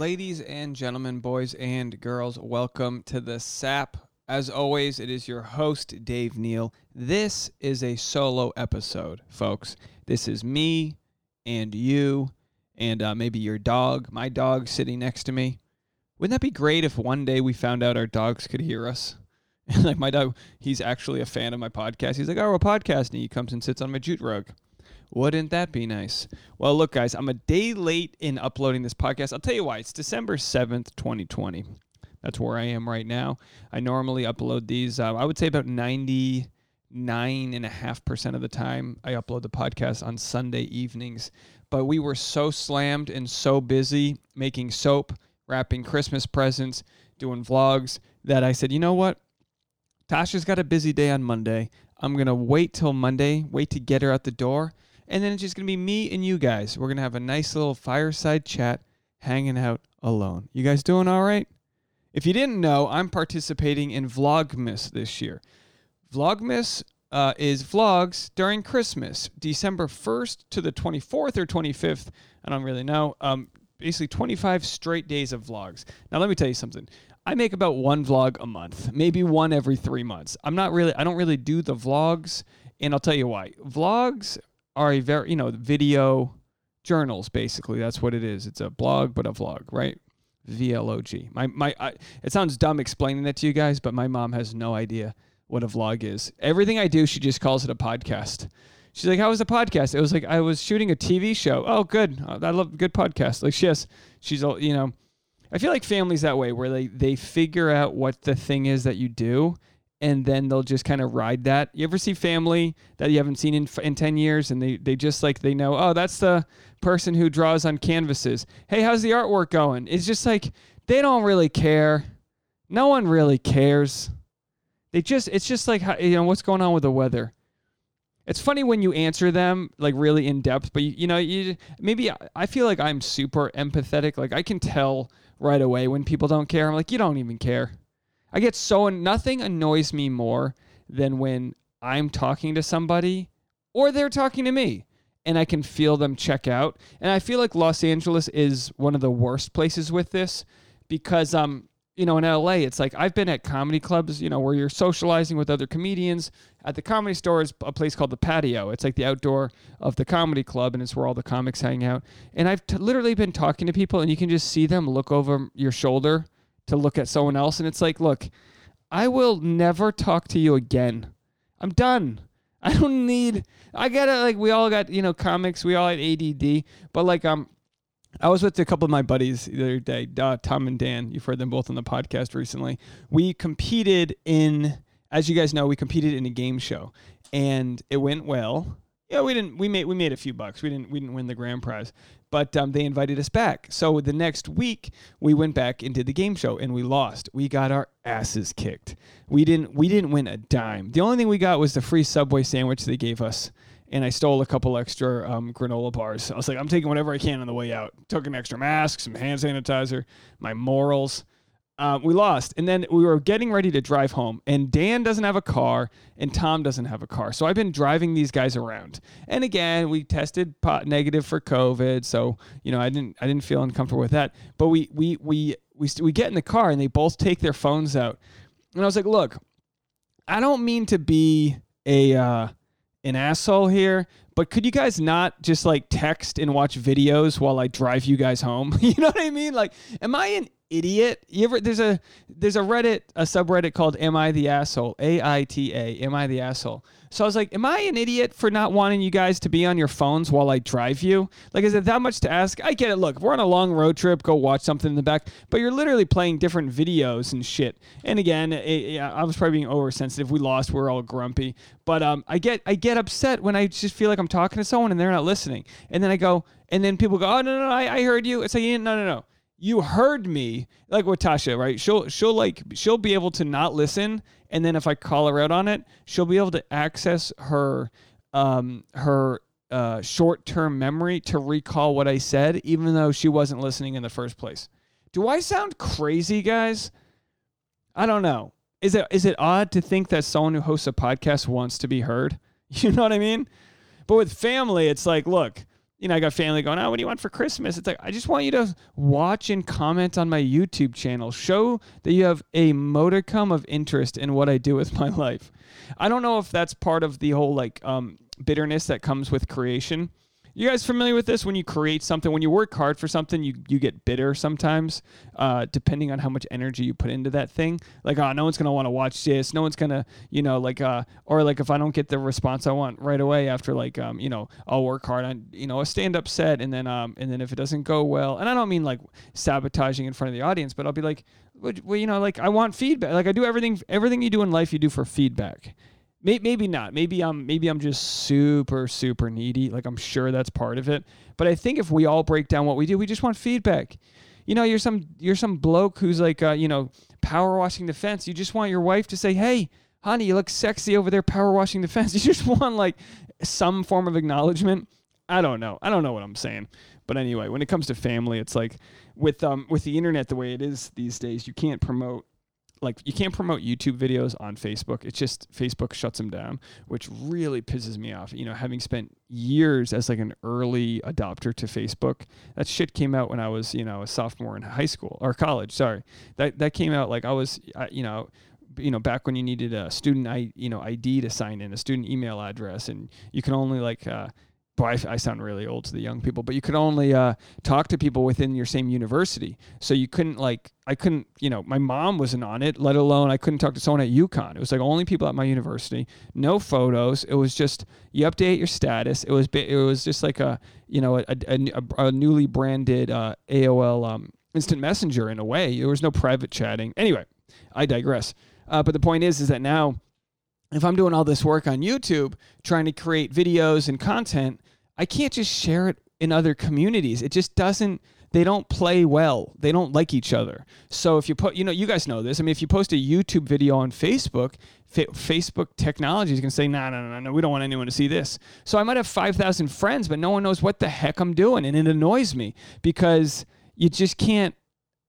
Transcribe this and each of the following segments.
Ladies and gentlemen, boys and girls, welcome to the SAP. As always, it is your host, Dave Neal. This is a solo episode, folks. This is me and you and uh, maybe your dog, my dog sitting next to me. Wouldn't that be great if one day we found out our dogs could hear us? like my dog, he's actually a fan of my podcast. He's like, oh, we're podcasting. He comes and sits on my jute rug. Wouldn't that be nice? Well, look, guys, I'm a day late in uploading this podcast. I'll tell you why. It's December 7th, 2020. That's where I am right now. I normally upload these, uh, I would say about 99.5% of the time. I upload the podcast on Sunday evenings. But we were so slammed and so busy making soap, wrapping Christmas presents, doing vlogs that I said, you know what? Tasha's got a busy day on Monday. I'm going to wait till Monday, wait to get her out the door and then it's just going to be me and you guys. We're going to have a nice little fireside chat hanging out alone. You guys doing all right? If you didn't know, I'm participating in Vlogmas this year. Vlogmas uh, is vlogs during Christmas, December 1st to the 24th or 25th. I don't really know. Um, basically, 25 straight days of vlogs. Now, let me tell you something. I make about one vlog a month, maybe one every three months. I'm not really, I don't really do the vlogs, and I'll tell you why. Vlogs are a very, you know, video journals basically. That's what it is. It's a blog but a vlog, right? VLOG. My my I, it sounds dumb explaining that to you guys, but my mom has no idea what a vlog is. Everything I do, she just calls it a podcast. She's like, "How was the podcast?" It was like I was shooting a TV show. Oh, good. Oh, I love good podcast. Like she has, she's all you know. I feel like families that way, where they they figure out what the thing is that you do, and then they'll just kind of ride that. You ever see family that you haven't seen in in 10 years and they they just like they know, "Oh, that's the person who draws on canvases. Hey, how's the artwork going?" It's just like they don't really care. No one really cares. They just it's just like you know what's going on with the weather. It's funny when you answer them like really in depth, but you, you know, you maybe I feel like I'm super empathetic. Like I can tell right away when people don't care. I'm like, you don't even care. I get so nothing annoys me more than when I'm talking to somebody or they're talking to me and I can feel them check out. And I feel like Los Angeles is one of the worst places with this because um you know in LA it's like I've been at comedy clubs, you know, where you're socializing with other comedians. At the comedy store is a place called the Patio. It's like the outdoor of the comedy club and it's where all the comics hang out. And I've t- literally been talking to people and you can just see them look over your shoulder to look at someone else. And it's like, look, I will never talk to you again. I'm done. I don't need. I it. Like we all got, you know, comics. We all had ADD. But like, um, I was with a couple of my buddies the other day, uh, Tom and Dan. You've heard them both on the podcast recently. We competed in, as you guys know, we competed in a game show, and it went well. Yeah, we didn't. We made we made a few bucks. We didn't we didn't win the grand prize, but um, they invited us back. So the next week we went back and did the game show, and we lost. We got our asses kicked. We didn't we didn't win a dime. The only thing we got was the free Subway sandwich they gave us, and I stole a couple extra um, granola bars. I was like, I'm taking whatever I can on the way out. Took an extra mask, some hand sanitizer, my morals. Uh, we lost. And then we were getting ready to drive home. And Dan doesn't have a car, and Tom doesn't have a car. So I've been driving these guys around. And again, we tested pot negative for COVID. So you know, I didn't I didn't feel uncomfortable with that. But we we we we we get in the car, and they both take their phones out. And I was like, look, I don't mean to be a uh, an asshole here, but could you guys not just like text and watch videos while I drive you guys home? you know what I mean? Like, am I an idiot. You ever there's a there's a Reddit a subreddit called Am I the asshole? A I T A. Am I the asshole? So I was like, Am I an idiot for not wanting you guys to be on your phones while I drive you? Like, is it that much to ask? I get it. Look, if we're on a long road trip. Go watch something in the back, but you're literally playing different videos and shit. And again, it, I was probably being oversensitive. We lost. We're all grumpy. But um, I get I get upset when I just feel like I'm talking to someone and they're not listening. And then I go, and then people go, Oh no no, no I, I heard you. It's like no no no you heard me like with Tasha, right? She'll she'll like she'll be able to not listen, and then if I call her out on it, she'll be able to access her um her uh, short term memory to recall what I said, even though she wasn't listening in the first place. Do I sound crazy, guys? I don't know. Is it is it odd to think that someone who hosts a podcast wants to be heard? You know what I mean? But with family, it's like, look, you know, I got family going, oh, what do you want for Christmas? It's like, I just want you to watch and comment on my YouTube channel. Show that you have a modicum of interest in what I do with my life. I don't know if that's part of the whole like um, bitterness that comes with creation you guys familiar with this? When you create something, when you work hard for something, you, you get bitter sometimes, uh, depending on how much energy you put into that thing. Like, oh, no one's gonna want to watch this. No one's gonna, you know, like, uh, or like if I don't get the response I want right away after, like, um, you know, I'll work hard on, you know, a stand-up set, and then, um, and then if it doesn't go well, and I don't mean like sabotaging in front of the audience, but I'll be like, well, you know, like I want feedback. Like I do everything, everything you do in life, you do for feedback. Maybe not. Maybe I'm maybe I'm just super super needy. Like I'm sure that's part of it. But I think if we all break down what we do, we just want feedback. You know, you're some you're some bloke who's like uh, you know power washing the fence. You just want your wife to say, "Hey, honey, you look sexy over there power washing the fence." You just want like some form of acknowledgement. I don't know. I don't know what I'm saying. But anyway, when it comes to family, it's like with um with the internet the way it is these days, you can't promote like you can't promote YouTube videos on Facebook. It's just Facebook shuts them down, which really pisses me off. You know, having spent years as like an early adopter to Facebook, that shit came out when I was, you know, a sophomore in high school or college. Sorry, that that came out like I was, you know, you know back when you needed a student I you know ID to sign in, a student email address, and you can only like. Uh, boy, I, I, sound really old to the young people, but you could only uh, talk to people within your same university. So you couldn't like, I couldn't, you know, my mom wasn't on it, let alone I couldn't talk to someone at UConn. It was like only people at my university, no photos. It was just you update your status. It was it was just like a you know a, a, a newly branded uh, AOL um, instant messenger in a way. There was no private chatting. Anyway, I digress. Uh, but the point is, is that now if I'm doing all this work on YouTube, trying to create videos and content, I can't just share it in other communities. It just doesn't they don't play well. They don't like each other. So if you put, you know, you guys know this. I mean, if you post a YouTube video on Facebook, fa- Facebook technology is going to say, no, no, no, no, we don't want anyone to see this. So I might have 5,000 friends, but no one knows what the heck I'm doing. And it annoys me because you just can't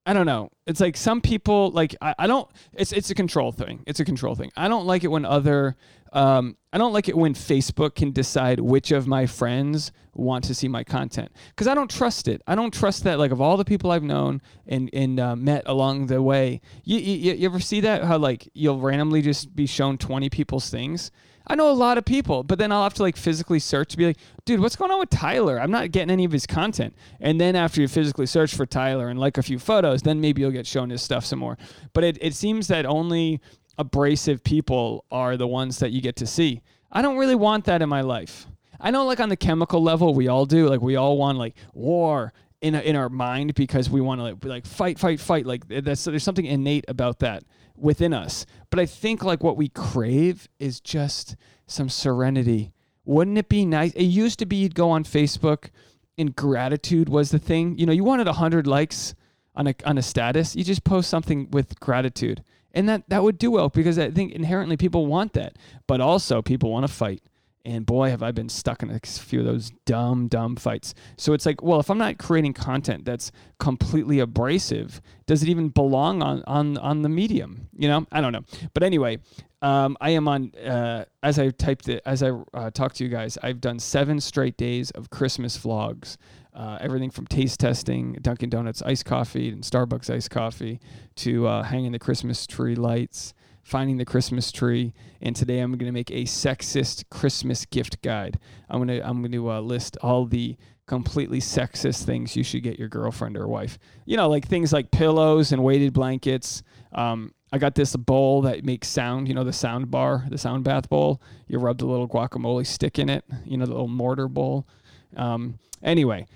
I don't know. It's like some people like I, I don't it's it's a control thing. It's a control thing. I don't like it when other um, I don't like it when Facebook can decide which of my friends want to see my content because I don't trust it. I don't trust that. Like of all the people I've known and and uh, met along the way, you, you you ever see that how like you'll randomly just be shown twenty people's things I know a lot of people, but then I'll have to like physically search to be like, dude, what's going on with Tyler? I'm not getting any of his content. And then after you physically search for Tyler and like a few photos, then maybe you'll get shown his stuff some more. But it, it seems that only abrasive people are the ones that you get to see. I don't really want that in my life. I know like on the chemical level we all do, like we all want like war in in our mind because we want to like, like fight, fight, fight. Like that's there's something innate about that within us. But I think like what we crave is just some serenity. Wouldn't it be nice? It used to be you'd go on Facebook and gratitude was the thing. You know, you wanted 100 likes on a on a status, you just post something with gratitude. And that that would do well because I think inherently people want that. But also people want to fight. And boy, have I been stuck in a few of those dumb, dumb fights. So it's like, well, if I'm not creating content that's completely abrasive, does it even belong on on on the medium? You know, I don't know. But anyway, um, I am on uh, as I typed it as I uh, talked to you guys. I've done seven straight days of Christmas vlogs. Uh, everything from taste testing Dunkin' Donuts iced coffee and Starbucks iced coffee to uh, hanging the Christmas tree lights finding the Christmas tree, and today I'm going to make a sexist Christmas gift guide. I'm going to I'm going to uh, list all the completely sexist things you should get your girlfriend or wife. You know, like things like pillows and weighted blankets. Um, I got this bowl that makes sound. You know, the sound bar, the sound bath bowl. You rubbed a little guacamole stick in it. You know, the little mortar bowl. Um, anyway,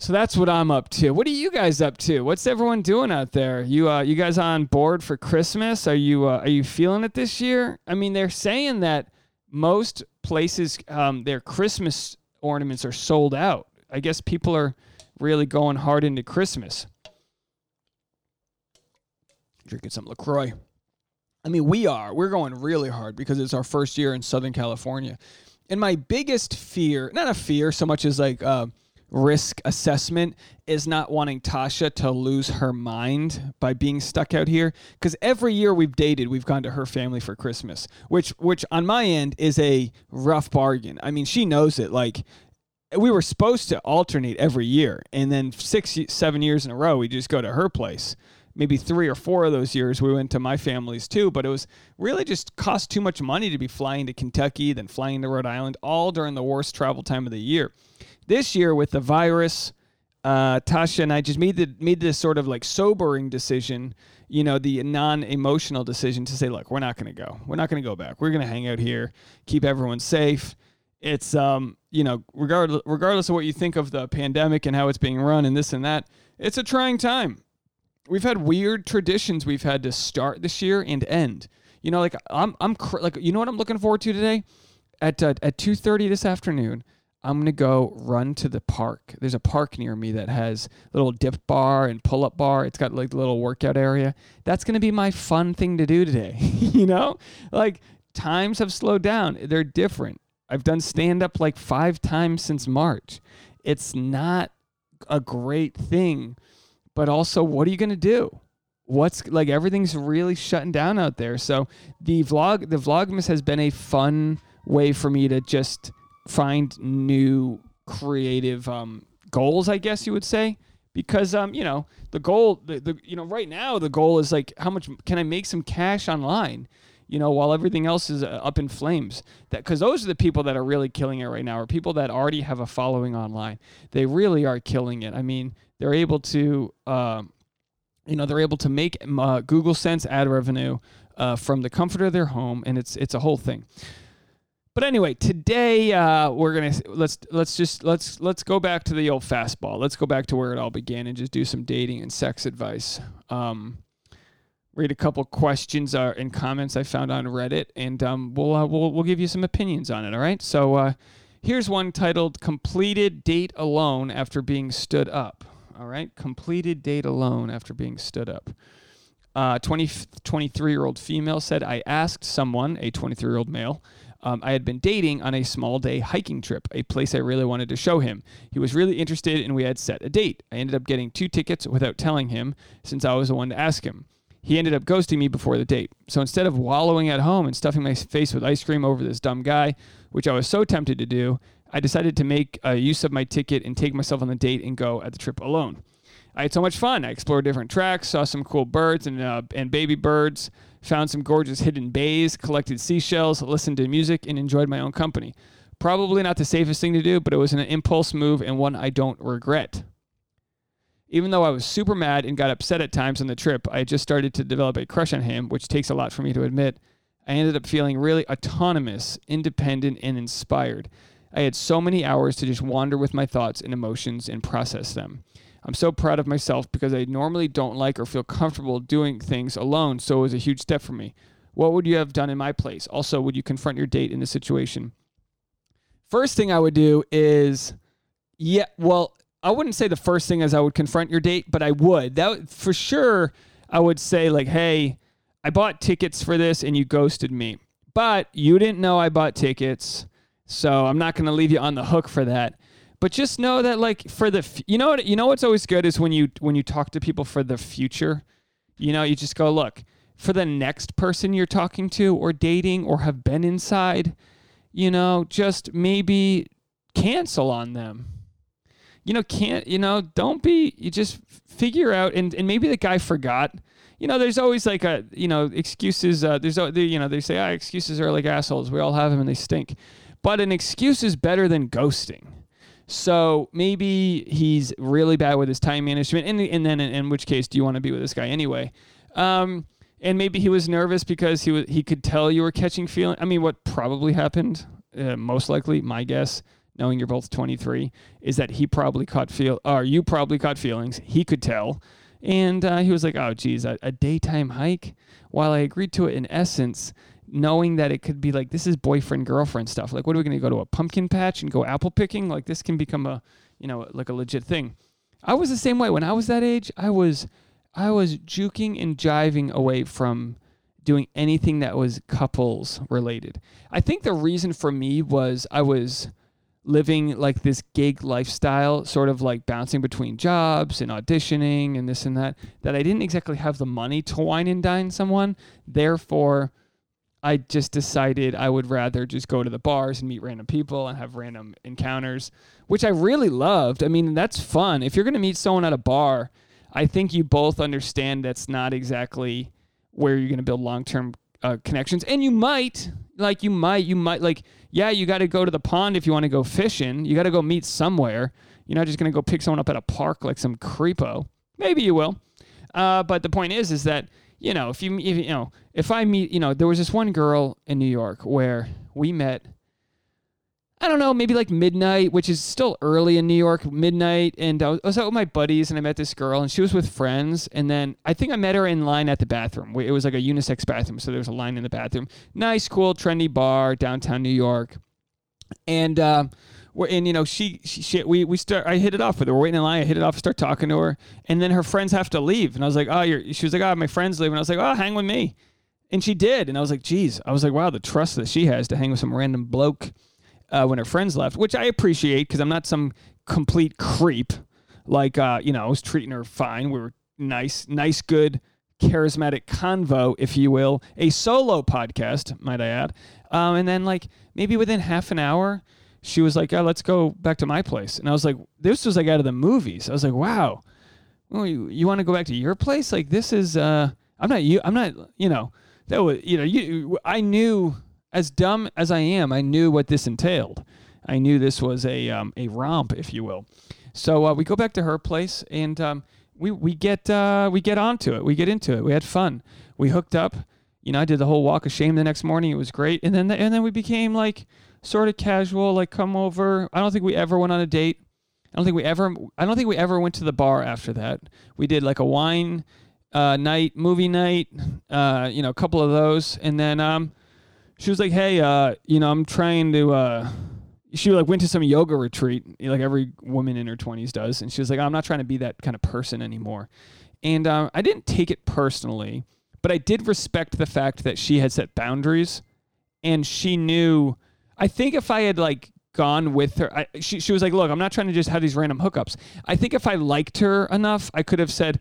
so that's what I'm up to. What are you guys up to? What's everyone doing out there? You uh, you guys on board for Christmas? Are you uh, are you feeling it this year? I mean, they're saying that most places um, their Christmas ornaments are sold out. I guess people are really going hard into Christmas. Drinking some Lacroix. I mean, we are. We're going really hard because it's our first year in Southern California. And my biggest fear, not a fear so much as like. Uh, risk assessment is not wanting Tasha to lose her mind by being stuck out here because every year we've dated we've gone to her family for Christmas which which on my end is a rough bargain I mean she knows it like we were supposed to alternate every year, and then six, seven years in a row, we just go to her place. Maybe three or four of those years we went to my family's too, but it was really just cost too much money to be flying to Kentucky, then flying to Rhode Island, all during the worst travel time of the year. This year with the virus, uh, Tasha and I just made the made this sort of like sobering decision, you know, the non-emotional decision to say, look, we're not going to go. We're not going to go back. We're going to hang out here, keep everyone safe it's um you know regardless regardless of what you think of the pandemic and how it's being run and this and that it's a trying time we've had weird traditions we've had to start this year and end you know like i'm i'm cr- like you know what i'm looking forward to today at uh, at 2:30 this afternoon I'm gonna go run to the park. There's a park near me that has a little dip bar and pull up bar. It's got like a little workout area. That's gonna be my fun thing to do today. you know, like times have slowed down. They're different. I've done stand up like five times since March. It's not a great thing, but also, what are you going to do? What's like everything's really shutting down out there. So the vlog, the Vlogmas has been a fun way for me to just find new creative um, goals, I guess you would say. Because um, you know, the goal, the, the you know, right now the goal is like, how much can I make some cash online? you know, while everything else is uh, up in flames. That because those are the people that are really killing it right now, are people that already have a following online. They really are killing it. I mean, they're able to, uh, you know, they're able to make uh, Google Sense ad revenue uh, from the comfort of their home, and it's it's a whole thing. But anyway, today uh, we're gonna let's let's just let's let's go back to the old fastball. Let's go back to where it all began and just do some dating and sex advice. Um, read a couple questions uh, and comments I found on Reddit, and um, we'll, uh, we'll we'll give you some opinions on it. All right. So uh, here's one titled "Completed Date Alone After Being Stood Up." All right, completed date alone after being stood up. Uh, 20, 23 year old female said, I asked someone, a 23 year old male, um, I had been dating on a small day hiking trip, a place I really wanted to show him. He was really interested and we had set a date. I ended up getting two tickets without telling him since I was the one to ask him he ended up ghosting me before the date. So instead of wallowing at home and stuffing my face with ice cream over this dumb guy, which I was so tempted to do, I decided to make a use of my ticket and take myself on the date and go at the trip alone. I had so much fun. I explored different tracks, saw some cool birds and, uh, and baby birds, found some gorgeous hidden bays, collected seashells, listened to music, and enjoyed my own company. Probably not the safest thing to do, but it was an impulse move and one I don't regret. Even though I was super mad and got upset at times on the trip, I just started to develop a crush on him, which takes a lot for me to admit. I ended up feeling really autonomous, independent, and inspired. I had so many hours to just wander with my thoughts and emotions and process them. I'm so proud of myself because I normally don't like or feel comfortable doing things alone, so it was a huge step for me. What would you have done in my place? Also, would you confront your date in this situation? First thing I would do is, yeah, well, I wouldn't say the first thing is I would confront your date, but I would. That for sure I would say like, "Hey, I bought tickets for this and you ghosted me." But you didn't know I bought tickets, so I'm not going to leave you on the hook for that. But just know that like for the you know what you know what's always good is when you when you talk to people for the future. You know, you just go, "Look, for the next person you're talking to or dating or have been inside, you know, just maybe cancel on them." you know, can't, you know, don't be, you just figure out, and, and maybe the guy forgot. You know, there's always like a, you know, excuses. Uh, there's, you know, they say, ah, excuses are like assholes. We all have them and they stink. But an excuse is better than ghosting. So maybe he's really bad with his time management. And, and then in, in which case, do you want to be with this guy anyway? Um, and maybe he was nervous because he was, he could tell you were catching feeling. I mean, what probably happened, uh, most likely, my guess, knowing you're both 23, is that he probably caught feel, or you probably caught feelings. He could tell, and uh, he was like, "Oh, geez, a, a daytime hike." While I agreed to it in essence, knowing that it could be like this is boyfriend girlfriend stuff. Like, what are we going to go to a pumpkin patch and go apple picking? Like, this can become a, you know, like a legit thing. I was the same way when I was that age. I was, I was juking and jiving away from doing anything that was couples related. I think the reason for me was I was living like this gig lifestyle, sort of like bouncing between jobs and auditioning and this and that, that I didn't exactly have the money to wine and dine someone. Therefore, I just decided I would rather just go to the bars and meet random people and have random encounters, which I really loved. I mean, that's fun. If you're going to meet someone at a bar, I think you both understand that's not exactly where you're going to build long term uh, connections. And you might, like, you might, you might, like, yeah, you got to go to the pond if you want to go fishing. You got to go meet somewhere. You're not just going to go pick someone up at a park like some creepo. Maybe you will. Uh, but the point is, is that you know, if you, if, you know, if I meet, you know, there was this one girl in New York where we met. I don't know, maybe like midnight, which is still early in New York, midnight. And I was, out with my buddies and I met this girl and she was with friends. And then I think I met her in line at the bathroom. It was like a unisex bathroom. So there was a line in the bathroom. Nice, cool, trendy bar, downtown New York. And, we're and you know she, she, she we we start I hit it off with her. We're waiting in line. I hit it off, start talking to her, and then her friends have to leave, and I was like, oh, you're. She was like, oh, my friends leave, and I was like, oh, hang with me, and she did, and I was like, geez, I was like, wow, the trust that she has to hang with some random bloke uh, when her friends left, which I appreciate because I'm not some complete creep. Like uh, you know, I was treating her fine. We were nice, nice, good, charismatic convo, if you will, a solo podcast, might I add. Um, and then like maybe within half an hour she was like, "Yeah, let's go back to my place." And I was like, "This was like out of the movies." I was like, "Wow, well, you, you want to go back to your place? Like this is uh, I'm not you. I'm not you know that was you know you. I knew as dumb as I am, I knew what this entailed. I knew this was a um, a romp, if you will. So uh, we go back to her place and um, we we get uh, we get onto it. We get into it. We had fun. We hooked up. You know, I did the whole walk of shame the next morning. It was great. And then the, and then we became like sort of casual, like come over. I don't think we ever went on a date. I don't think we ever. I don't think we ever went to the bar after that. We did like a wine uh, night, movie night, uh, you know, a couple of those, and then um, she was like, "Hey, uh, you know, I'm trying to." Uh, she like went to some yoga retreat, like every woman in her 20s does, and she was like, "I'm not trying to be that kind of person anymore." And um, I didn't take it personally, but I did respect the fact that she had set boundaries, and she knew I think if I had like gone with her, I, she, she was like, look, I'm not trying to just have these random hookups. I think if I liked her enough, I could have said,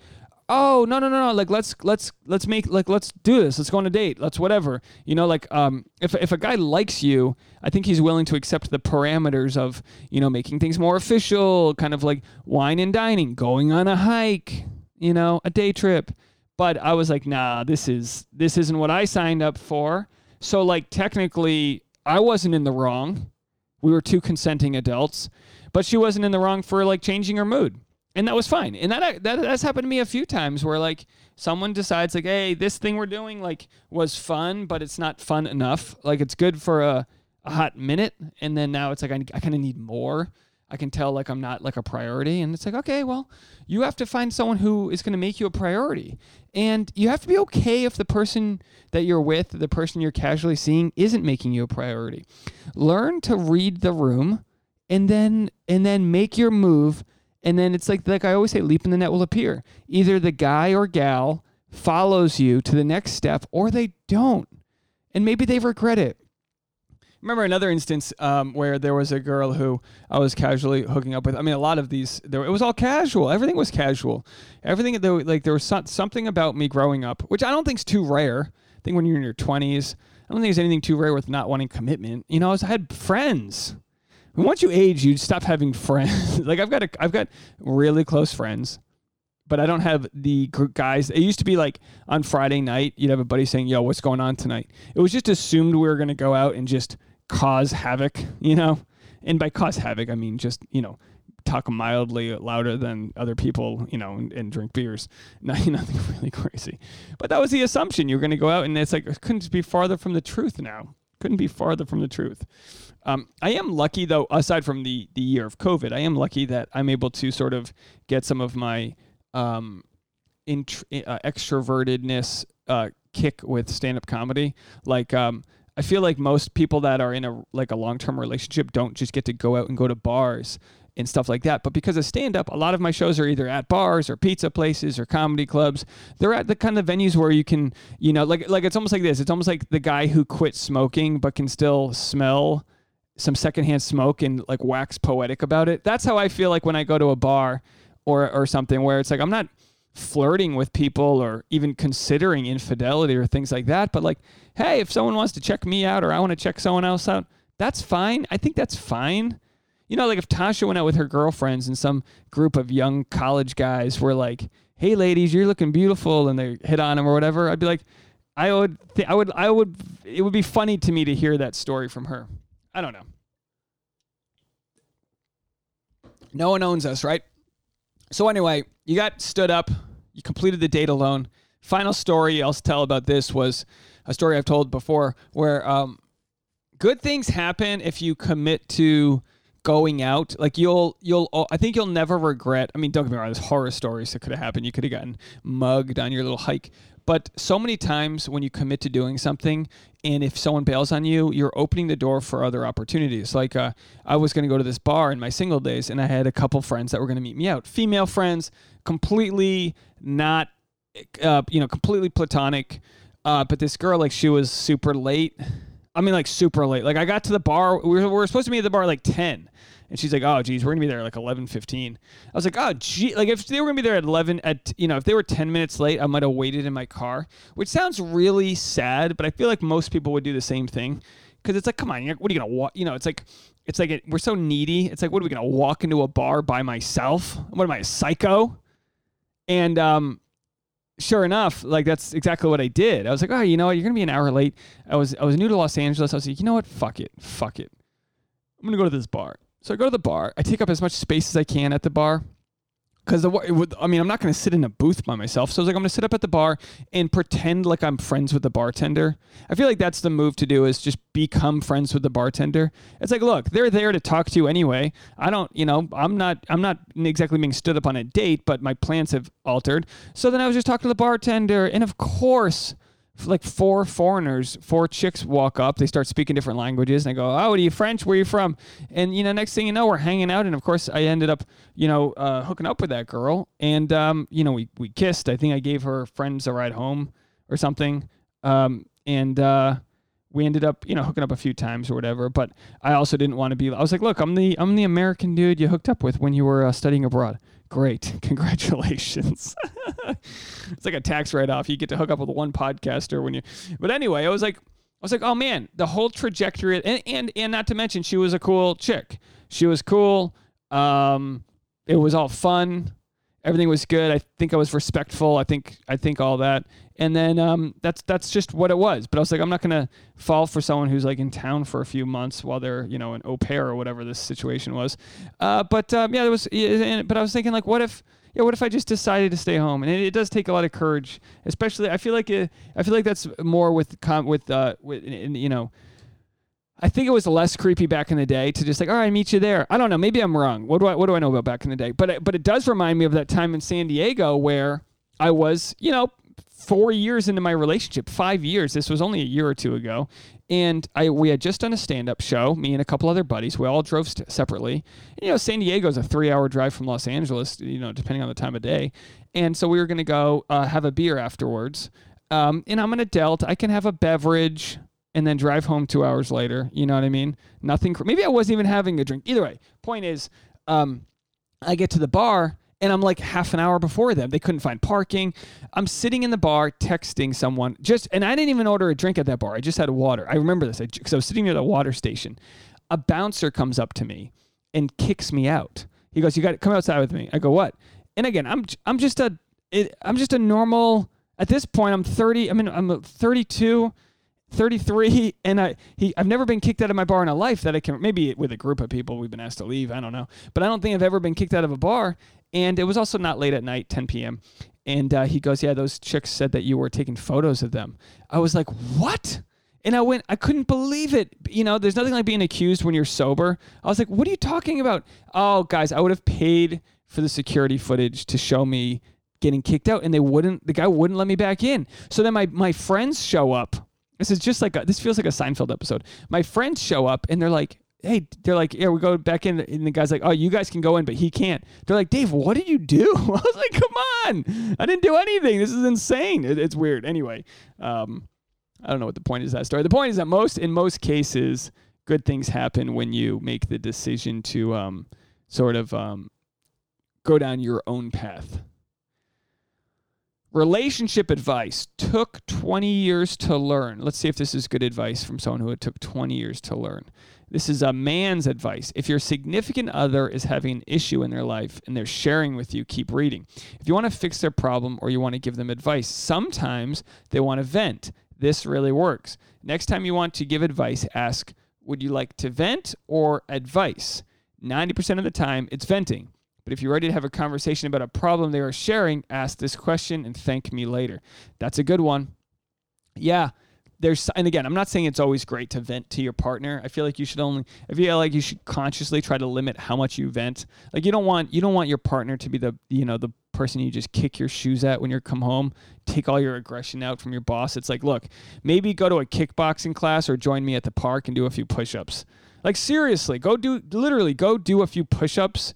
oh no no no no like let's let's let's make like let's do this. Let's go on a date. Let's whatever. You know like um if if a guy likes you i think he's willing to accept the parameters of you know making things more official kind of like wine and dining going on a hike you know a day trip. But i was like nah this is this isn't what i signed up for. So like technically I wasn't in the wrong. We were two consenting adults, but she wasn't in the wrong for like changing her mood. And that was fine. And that, that that's happened to me a few times where like someone decides like, "Hey, this thing we're doing like was fun, but it's not fun enough. Like it's good for a, a hot minute, and then now it's like I, I kind of need more." I can tell like I'm not like a priority. And it's like, okay, well, you have to find someone who is going to make you a priority. And you have to be okay if the person that you're with, the person you're casually seeing, isn't making you a priority. Learn to read the room and then and then make your move. And then it's like like I always say, leap in the net will appear. Either the guy or gal follows you to the next step or they don't. And maybe they regret it remember another instance um, where there was a girl who I was casually hooking up with. I mean, a lot of these, there, it was all casual. Everything was casual. Everything, there, like there was so, something about me growing up, which I don't think is too rare. I think when you're in your 20s, I don't think there's anything too rare with not wanting commitment. You know, I, was, I had friends. once you age, you stop having friends. like I've got, a, I've got really close friends but I don't have the guys. It used to be like on Friday night, you'd have a buddy saying, "Yo, what's going on tonight?" It was just assumed we were going to go out and just cause havoc, you know? And by cause havoc, I mean just, you know, talk mildly louder than other people, you know, and, and drink beers. Not, nothing really crazy. But that was the assumption. You're going to go out, and it's like, it couldn't be farther from the truth now. Couldn't be farther from the truth. Um, I am lucky, though, aside from the, the year of COVID, I am lucky that I'm able to sort of get some of my um, int- uh, extrovertedness uh, kick with stand up comedy. Like, um, I feel like most people that are in a like a long-term relationship don't just get to go out and go to bars and stuff like that. But because of stand up, a lot of my shows are either at bars or pizza places or comedy clubs. They're at the kind of venues where you can, you know, like like it's almost like this. It's almost like the guy who quit smoking but can still smell some secondhand smoke and like wax poetic about it. That's how I feel like when I go to a bar or or something where it's like I'm not flirting with people or even considering infidelity or things like that. But like, hey, if someone wants to check me out or I want to check someone else out, that's fine. I think that's fine. You know, like if Tasha went out with her girlfriends and some group of young college guys were like, "Hey, ladies, you're looking beautiful," and they hit on him or whatever, I'd be like, I would, th- I would, I would. It would be funny to me to hear that story from her. I don't know. No one owns us, right? So anyway, you got stood up. You completed the date alone. Final story I'll tell about this was a story I've told before, where um, good things happen if you commit to going out. Like you'll, you'll. I think you'll never regret. I mean, don't get me wrong. There's horror stories that could have happened. You could have gotten mugged on your little hike. But so many times when you commit to doing something, and if someone bails on you, you're opening the door for other opportunities. Like uh, I was going to go to this bar in my single days, and I had a couple friends that were going to meet me out. Female friends, completely not, uh, you know, completely platonic. Uh, but this girl, like, she was super late. I mean, like super late. Like I got to the bar. We were, we were supposed to be at the bar like ten, and she's like, "Oh, geez, we're gonna be there like 11:15." I was like, "Oh, gee." Like if they were gonna be there at 11, at you know, if they were 10 minutes late, I might have waited in my car, which sounds really sad, but I feel like most people would do the same thing, because it's like, come on, what are you gonna walk? You know, it's like, it's like it, we're so needy. It's like, what are we gonna walk into a bar by myself? What am I, a psycho? And um, sure enough, like that's exactly what I did. I was like, oh, you know what? You're gonna be an hour late. I was I was new to Los Angeles. I was like, you know what? Fuck it. Fuck it. I'm gonna go to this bar. So I go to the bar. I take up as much space as I can at the bar. Because I mean, I'm not going to sit in a booth by myself. So I was like, I'm going to sit up at the bar and pretend like I'm friends with the bartender. I feel like that's the move to do is just become friends with the bartender. It's like, look, they're there to talk to you anyway. I don't, you know, I'm not, I'm not exactly being stood up on a date, but my plans have altered. So then I was just talking to the bartender, and of course, like four foreigners, four chicks walk up. They start speaking different languages, and I go, "Oh, are you French? Where are you from?" And you know, next thing you know, we're hanging out, and of course, I ended up, you know, uh, hooking up with that girl, and um, you know, we we kissed. I think I gave her friends a ride home or something, um, and uh, we ended up, you know, hooking up a few times or whatever. But I also didn't want to be. I was like, "Look, I'm the I'm the American dude you hooked up with when you were uh, studying abroad." Great. Congratulations. it's like a tax write off. You get to hook up with one podcaster when you But anyway, I was like I was like, "Oh man, the whole trajectory and and and not to mention she was a cool chick. She was cool. Um it was all fun. Everything was good. I think I was respectful. I think I think all that and then um, that's that's just what it was. But I was like, I'm not gonna fall for someone who's like in town for a few months while they're you know an au pair or whatever this situation was. Uh, but um, yeah, it was. But I was thinking like, what if? Yeah, what if I just decided to stay home? And it, it does take a lot of courage, especially. I feel like it, I feel like that's more with com- with uh with you know. I think it was less creepy back in the day to just like, all right, meet you there. I don't know. Maybe I'm wrong. What do I what do I know about back in the day? But but it does remind me of that time in San Diego where I was, you know, four years into my relationship, five years. This was only a year or two ago, and I we had just done a stand up show. Me and a couple other buddies. We all drove st- separately. And, you know, San Diego is a three hour drive from Los Angeles. You know, depending on the time of day. And so we were going to go uh, have a beer afterwards. Um, and I'm an adult. I can have a beverage and then drive home two hours later. You know what I mean? Nothing. Maybe I wasn't even having a drink. Either way, point is, um, I get to the bar and I'm like half an hour before them. They couldn't find parking. I'm sitting in the bar texting someone just, and I didn't even order a drink at that bar. I just had water. I remember this because I, I was sitting near the water station. A bouncer comes up to me and kicks me out. He goes, "You got to come outside with me." I go, "What?" And again, I'm I'm just a I'm just a normal. At this point, I'm 30. I mean, I'm 32. 33 and I he I've never been kicked out of my bar in a life that I can maybe with a group of people we've been asked to leave I don't know but I don't think I've ever been kicked out of a bar and it was also not late at night 10 p.m. and uh, he goes yeah those chicks said that you were taking photos of them. I was like what? And I went I couldn't believe it. You know there's nothing like being accused when you're sober. I was like what are you talking about? Oh guys I would have paid for the security footage to show me getting kicked out and they wouldn't the guy wouldn't let me back in. So then my my friends show up. This is just like a, this feels like a Seinfeld episode. My friends show up and they're like, "Hey," they're like, "Yeah, we go back in," and the guy's like, "Oh, you guys can go in, but he can't." They're like, "Dave, what did you do?" I was like, "Come on, I didn't do anything. This is insane. It, it's weird." Anyway, um, I don't know what the point is that story. The point is that most in most cases, good things happen when you make the decision to um, sort of um, go down your own path. Relationship advice took 20 years to learn. Let's see if this is good advice from someone who it took 20 years to learn. This is a man's advice. If your significant other is having an issue in their life and they're sharing with you, keep reading. If you want to fix their problem or you want to give them advice, sometimes they want to vent. This really works. Next time you want to give advice, ask, Would you like to vent or advice? 90% of the time, it's venting. But if you're ready to have a conversation about a problem they are sharing, ask this question and thank me later. That's a good one. Yeah, there's and again, I'm not saying it's always great to vent to your partner. I feel like you should only I feel like you should consciously try to limit how much you vent. Like you don't want you don't want your partner to be the you know the person you just kick your shoes at when you come home, take all your aggression out from your boss. It's like, look, maybe go to a kickboxing class or join me at the park and do a few push-ups. Like seriously, go do literally go do a few push-ups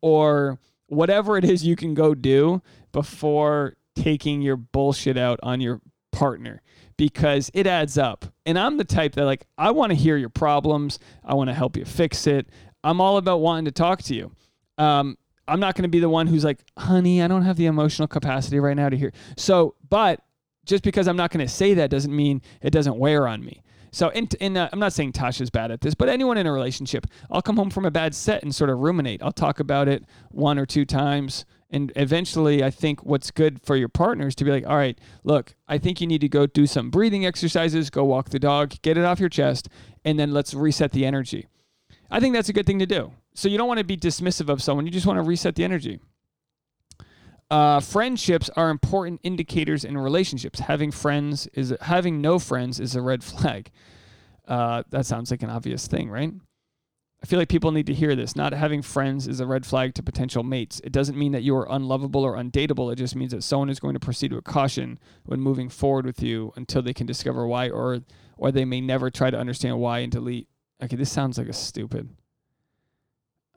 or whatever it is you can go do before taking your bullshit out on your partner because it adds up. And I'm the type that like I want to hear your problems. I want to help you fix it. I'm all about wanting to talk to you. Um, I'm not going to be the one who's like, honey, I don't have the emotional capacity right now to hear. So, but just because I'm not going to say that doesn't mean it doesn't wear on me. So, in, in uh, I'm not saying Tasha's bad at this, but anyone in a relationship, I'll come home from a bad set and sort of ruminate. I'll talk about it one or two times. And eventually, I think what's good for your partner is to be like, all right, look, I think you need to go do some breathing exercises, go walk the dog, get it off your chest, and then let's reset the energy. I think that's a good thing to do. So, you don't want to be dismissive of someone, you just want to reset the energy. Uh, friendships are important indicators in relationships. Having friends is having no friends is a red flag. Uh, that sounds like an obvious thing, right? I feel like people need to hear this. Not having friends is a red flag to potential mates. It doesn't mean that you are unlovable or undateable. It just means that someone is going to proceed with caution when moving forward with you until they can discover why, or or they may never try to understand why and delete. Okay, this sounds like a stupid.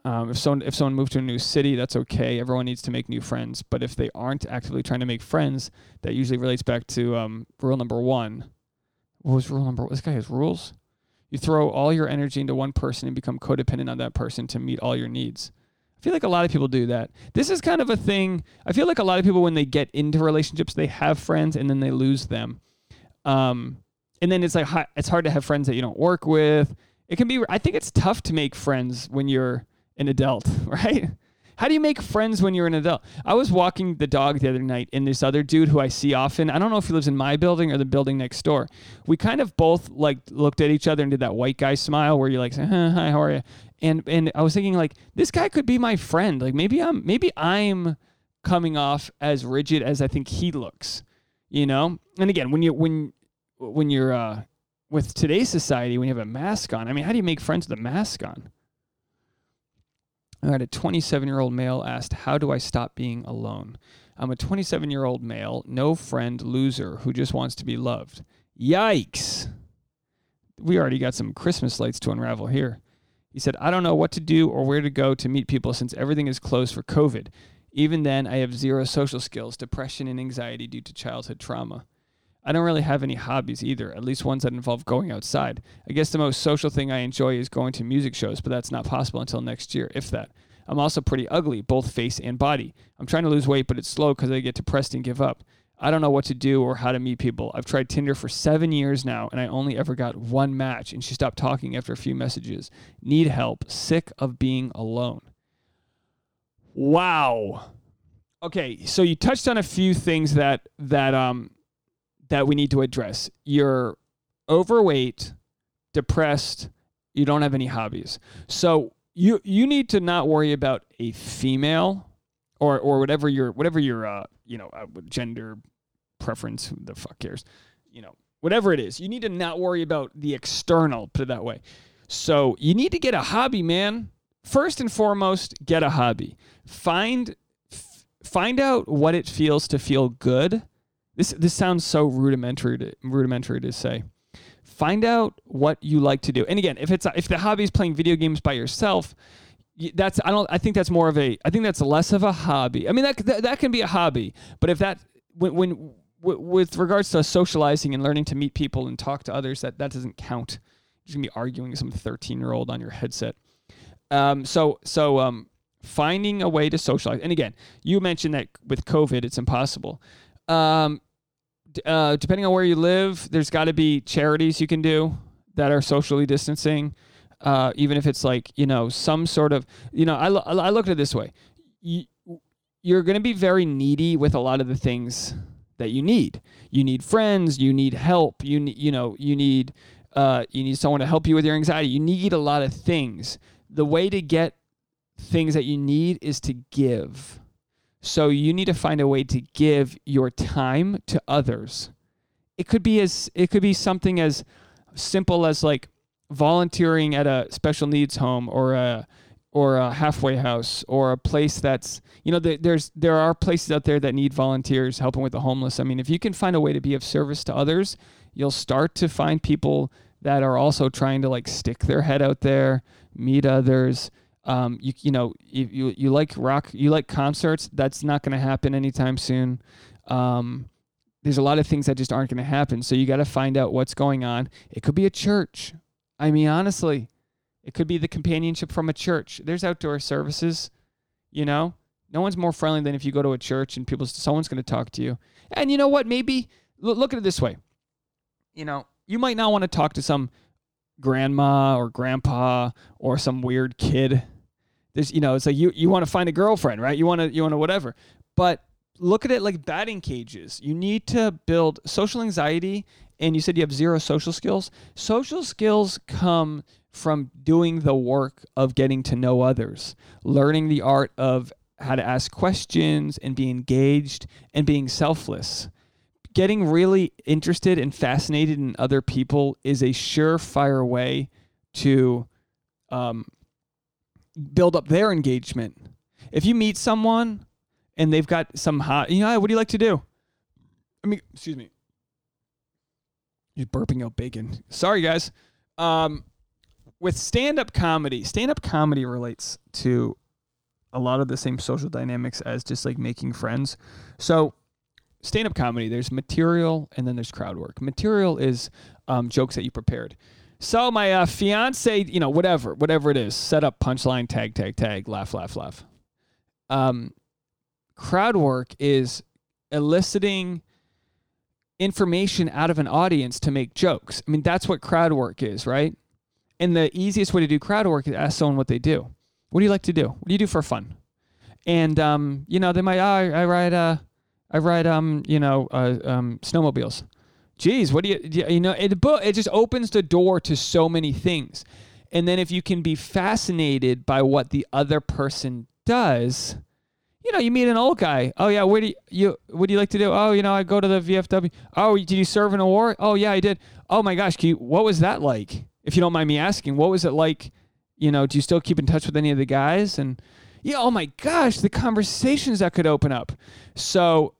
Um, if someone if someone moved to a new city, that's okay. Everyone needs to make new friends. But if they aren't actively trying to make friends, that usually relates back to um, rule number one. What was rule number? This guy has rules. You throw all your energy into one person and become codependent on that person to meet all your needs. I feel like a lot of people do that. This is kind of a thing. I feel like a lot of people when they get into relationships, they have friends and then they lose them. Um, and then it's like it's hard to have friends that you don't work with. It can be. I think it's tough to make friends when you're an adult, right? How do you make friends when you're an adult? I was walking the dog the other night, and this other dude who I see often, I don't know if he lives in my building or the building next door. We kind of both like looked at each other and did that white guy smile where you're like say, "Hi, how are you?" And and I was thinking like this guy could be my friend. Like maybe I'm maybe I'm coming off as rigid as I think he looks, you know. And again, when you when when you're uh, with today's society, when you have a mask on, I mean, how do you make friends with a mask on? I had a 27 year old male asked, How do I stop being alone? I'm a 27 year old male, no friend, loser who just wants to be loved. Yikes. We already got some Christmas lights to unravel here. He said, I don't know what to do or where to go to meet people since everything is closed for COVID. Even then, I have zero social skills, depression, and anxiety due to childhood trauma. I don't really have any hobbies either, at least ones that involve going outside. I guess the most social thing I enjoy is going to music shows, but that's not possible until next year, if that. I'm also pretty ugly, both face and body. I'm trying to lose weight, but it's slow because I get depressed and give up. I don't know what to do or how to meet people. I've tried Tinder for seven years now, and I only ever got one match, and she stopped talking after a few messages. Need help. Sick of being alone. Wow. Okay, so you touched on a few things that that um that we need to address. You're overweight, depressed, you don't have any hobbies. So you you need to not worry about a female or or whatever your whatever your uh you know uh, gender preference who the fuck cares you know whatever it is you need to not worry about the external put it that way so you need to get a hobby man first and foremost get a hobby find f- find out what it feels to feel good this this sounds so rudimentary to, rudimentary to say. Find out what you like to do. And again, if it's if the hobby is playing video games by yourself, that's I don't I think that's more of a I think that's less of a hobby. I mean that that, that can be a hobby, but if that when when with regards to socializing and learning to meet people and talk to others, that that doesn't count. You're gonna be arguing with some 13 year old on your headset. Um, so so um, finding a way to socialize. And again, you mentioned that with COVID, it's impossible. Um, uh, depending on where you live, there's got to be charities you can do that are socially distancing. Uh, even if it's like you know some sort of you know I, I look at it this way. You, you're going to be very needy with a lot of the things that you need. You need friends you need help you need you know you need uh, you need someone to help you with your anxiety. You need a lot of things. The way to get things that you need is to give so you need to find a way to give your time to others. It could be as it could be something as simple as like volunteering at a special needs home or a or a halfway house or a place that's you know there's there are places out there that need volunteers helping with the homeless. I mean if you can find a way to be of service to others you'll start to find people that are also trying to like stick their head out there meet others um, you you know you, you you like rock you like concerts that's not going to happen anytime soon um, there's a lot of things that just aren't going to happen so you got to find out what's going on it could be a church I mean, honestly, it could be the companionship from a church. There's outdoor services, you know. No one's more friendly than if you go to a church and people someone's going to talk to you. And you know what? Maybe look at it this way. You know, you might not want to talk to some grandma or grandpa or some weird kid. There's, you know, it's like you you want to find a girlfriend, right? You want to you want to whatever. But look at it like batting cages. You need to build social anxiety and you said you have zero social skills. Social skills come from doing the work of getting to know others, learning the art of how to ask questions and be engaged and being selfless. Getting really interested and fascinated in other people is a surefire way to um, build up their engagement. If you meet someone and they've got some hot, you know, what do you like to do? I mean, excuse me. You're burping out bacon. Sorry, guys. Um, with stand-up comedy, stand-up comedy relates to a lot of the same social dynamics as just like making friends. So, stand-up comedy, there's material and then there's crowd work. Material is um, jokes that you prepared. So my uh, fiance, you know, whatever, whatever it is, set up punchline, tag, tag, tag, laugh, laugh, laugh. Um, crowd work is eliciting information out of an audience to make jokes. I mean, that's what crowd work is, right? And the easiest way to do crowd work is ask someone what they do. What do you like to do? What do you do for fun? And um, you know, they might, oh, I, write uh, I ride, um, you know, uh, um, snowmobiles. Geez, what do you, you know, it, it just opens the door to so many things. And then if you can be fascinated by what the other person does, you know, you meet an old guy. Oh yeah, where do you, you what do you like to do? Oh, you know, I go to the VFW. Oh, did you serve in a war? Oh yeah, I did. Oh my gosh, you, what was that like? If you don't mind me asking, what was it like? You know, do you still keep in touch with any of the guys? And yeah, oh my gosh, the conversations that could open up. So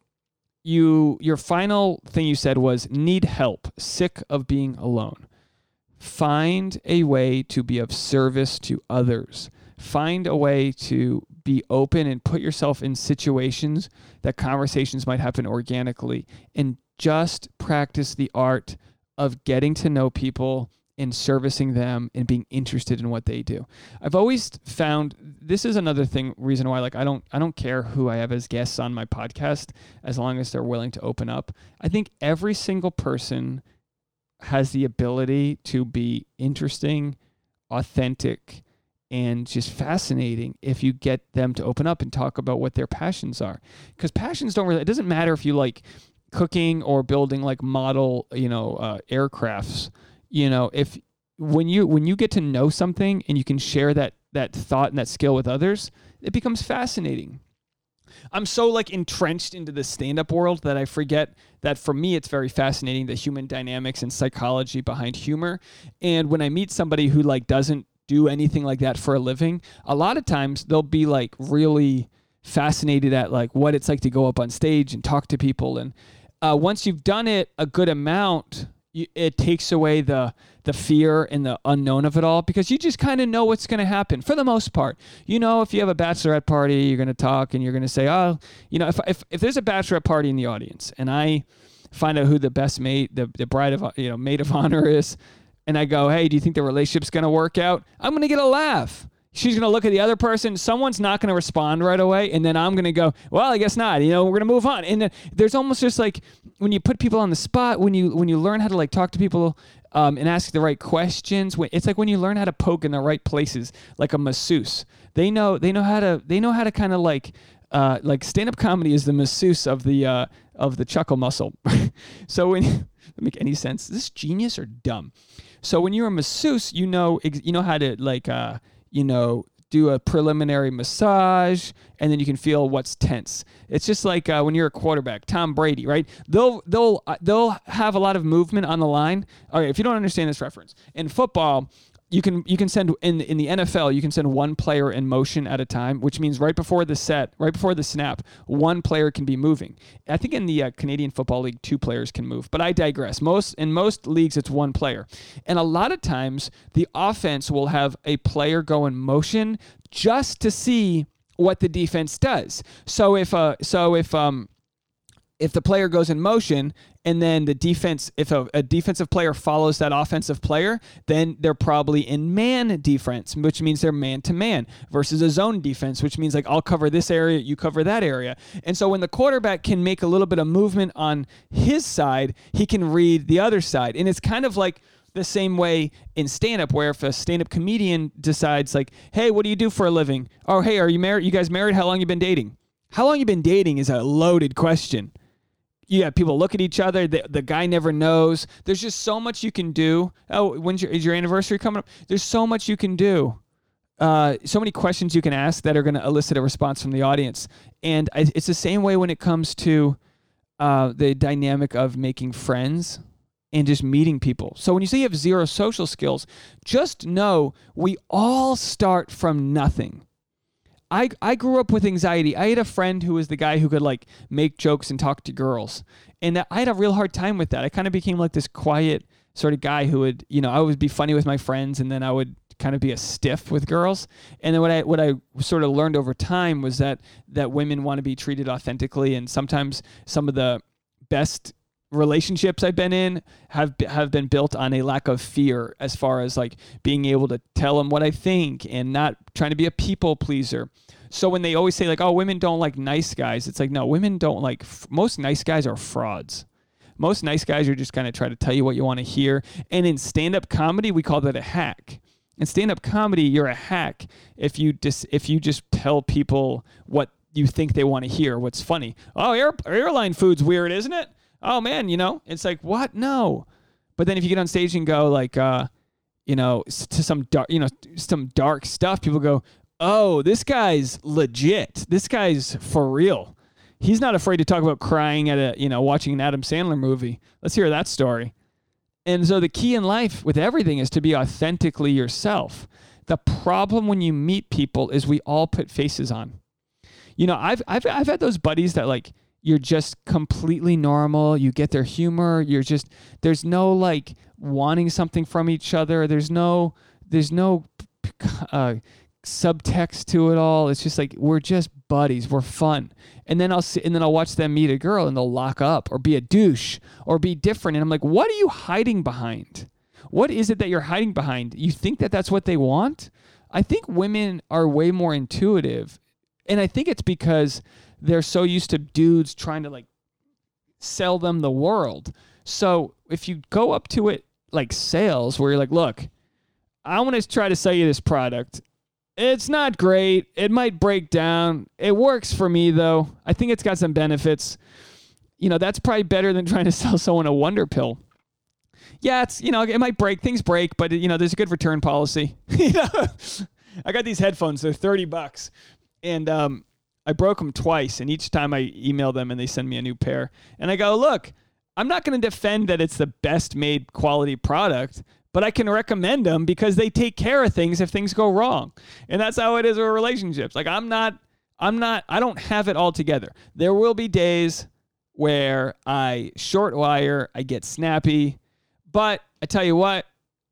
you your final thing you said was need help, sick of being alone. Find a way to be of service to others. Find a way to be open and put yourself in situations that conversations might happen organically and just practice the art of getting to know people and servicing them and being interested in what they do. I've always found this is another thing reason why like I don't I don't care who I have as guests on my podcast as long as they're willing to open up. I think every single person has the ability to be interesting, authentic, and just fascinating if you get them to open up and talk about what their passions are. Because passions don't really, it doesn't matter if you like cooking or building like model, you know, uh, aircrafts. You know, if when you when you get to know something and you can share that that thought and that skill with others, it becomes fascinating. I'm so like entrenched into the stand-up world that I forget that for me it's very fascinating the human dynamics and psychology behind humor. And when I meet somebody who like doesn't do anything like that for a living, a lot of times they'll be like really fascinated at like what it's like to go up on stage and talk to people. And uh, once you've done it a good amount, it takes away the the fear and the unknown of it all because you just kind of know what's going to happen for the most part. You know, if you have a bachelorette party, you're going to talk and you're going to say, oh, you know, if, if if there's a bachelorette party in the audience and I find out who the best mate, the, the bride of you know maid of honor is, and I go, hey, do you think the relationship's going to work out? I'm going to get a laugh. she's going to look at the other person. Someone's not going to respond right away. And then I'm going to go, well, I guess not. You know, we're going to move on. And there's almost just like when you put people on the spot, when you, when you learn how to like talk to people um, and ask the right questions, it's like when you learn how to poke in the right places, like a masseuse. They know, they know how to, they know how to kind of like, uh, like stand up comedy is the masseuse of the, uh, of the chuckle muscle. so when, that make any sense? Is this genius or dumb? So when you're a masseuse, you know, you know how to like, uh, you know, do a preliminary massage, and then you can feel what's tense. It's just like uh, when you're a quarterback, Tom Brady, right? They'll they'll uh, they'll have a lot of movement on the line. All right, if you don't understand this reference in football, you can you can send in in the NFL you can send one player in motion at a time, which means right before the set, right before the snap, one player can be moving. I think in the uh, Canadian Football League, two players can move, but I digress. Most in most leagues, it's one player, and a lot of times the offense will have a player go in motion just to see what the defense does. So if uh so if um if the player goes in motion and then the defense if a, a, defensive player follows that offensive player then they're probably in man defense which means they're man to man versus a zone defense which means like i'll cover this area you cover that area. And so when the quarterback can make a little bit of movement on his side he can read the other side. And it's kind of like the same way in stand up where if a stand up comedian decides like hey what do you do for a living? Oh hey are you married you guys married? How long you been dating? How long you been dating is a loaded question you have people look at each other. The, the guy never knows. There's just so much you can do. Oh, when's your is your anniversary coming up? There's so much you can do. Uh, so many questions you can ask that are going to elicit a response from the audience. And I, it's the same way when it comes to uh, the dynamic of making friends and just meeting people. So when you say you have zero social skills, just know we all start from nothing. I I grew up with anxiety. I had a friend who was the guy who could like make jokes and talk to girls, and I had a real hard time with that. I kind of became like this quiet sort of guy who would, you know, I would be funny with my friends, and then I would kind of be a stiff with girls. And then what I what I sort of learned over time was that that women want to be treated authentically, and sometimes some of the best relationships I've been in have have been built on a lack of fear as far as like being able to tell them what I think and not trying to be a people pleaser. So when they always say like oh women don't like nice guys, it's like no, women don't like f- most nice guys are frauds. Most nice guys are just kind of try to tell you what you want to hear. And in stand-up comedy, we call that a hack. In stand-up comedy, you're a hack if you just if you just tell people what you think they want to hear, what's funny. Oh, air, airline food's weird, isn't it? Oh man, you know, it's like what? No. But then if you get on stage and go like, uh, you know, to some dark, you know, some dark stuff, people go, oh, this guy's legit. This guy's for real. He's not afraid to talk about crying at a, you know, watching an Adam Sandler movie. Let's hear that story. And so the key in life with everything is to be authentically yourself. The problem when you meet people is we all put faces on. You know, I've I've I've had those buddies that like you're just completely normal. You get their humor. You're just there's no like wanting something from each other. There's no there's no uh, subtext to it all. It's just like we're just buddies. We're fun. And then I'll see, and then I'll watch them meet a girl and they'll lock up or be a douche or be different. And I'm like, what are you hiding behind? What is it that you're hiding behind? You think that that's what they want? I think women are way more intuitive, and I think it's because they're so used to dudes trying to like sell them the world. So if you go up to it like sales, where you're like, look, I want to try to sell you this product. It's not great. It might break down. It works for me though. I think it's got some benefits. You know, that's probably better than trying to sell someone a wonder pill. Yeah, it's you know, it might break. Things break, but you know, there's a good return policy. you know, I got these headphones. They're thirty bucks, and um, I broke them twice, and each time I email them and they send me a new pair. And I go, look, I'm not going to defend that it's the best made quality product, but I can recommend them because they take care of things if things go wrong. And that's how it is with relationships. Like I'm not, I'm not, I don't have it all together. There will be days where I short wire, I get snappy, but I tell you what,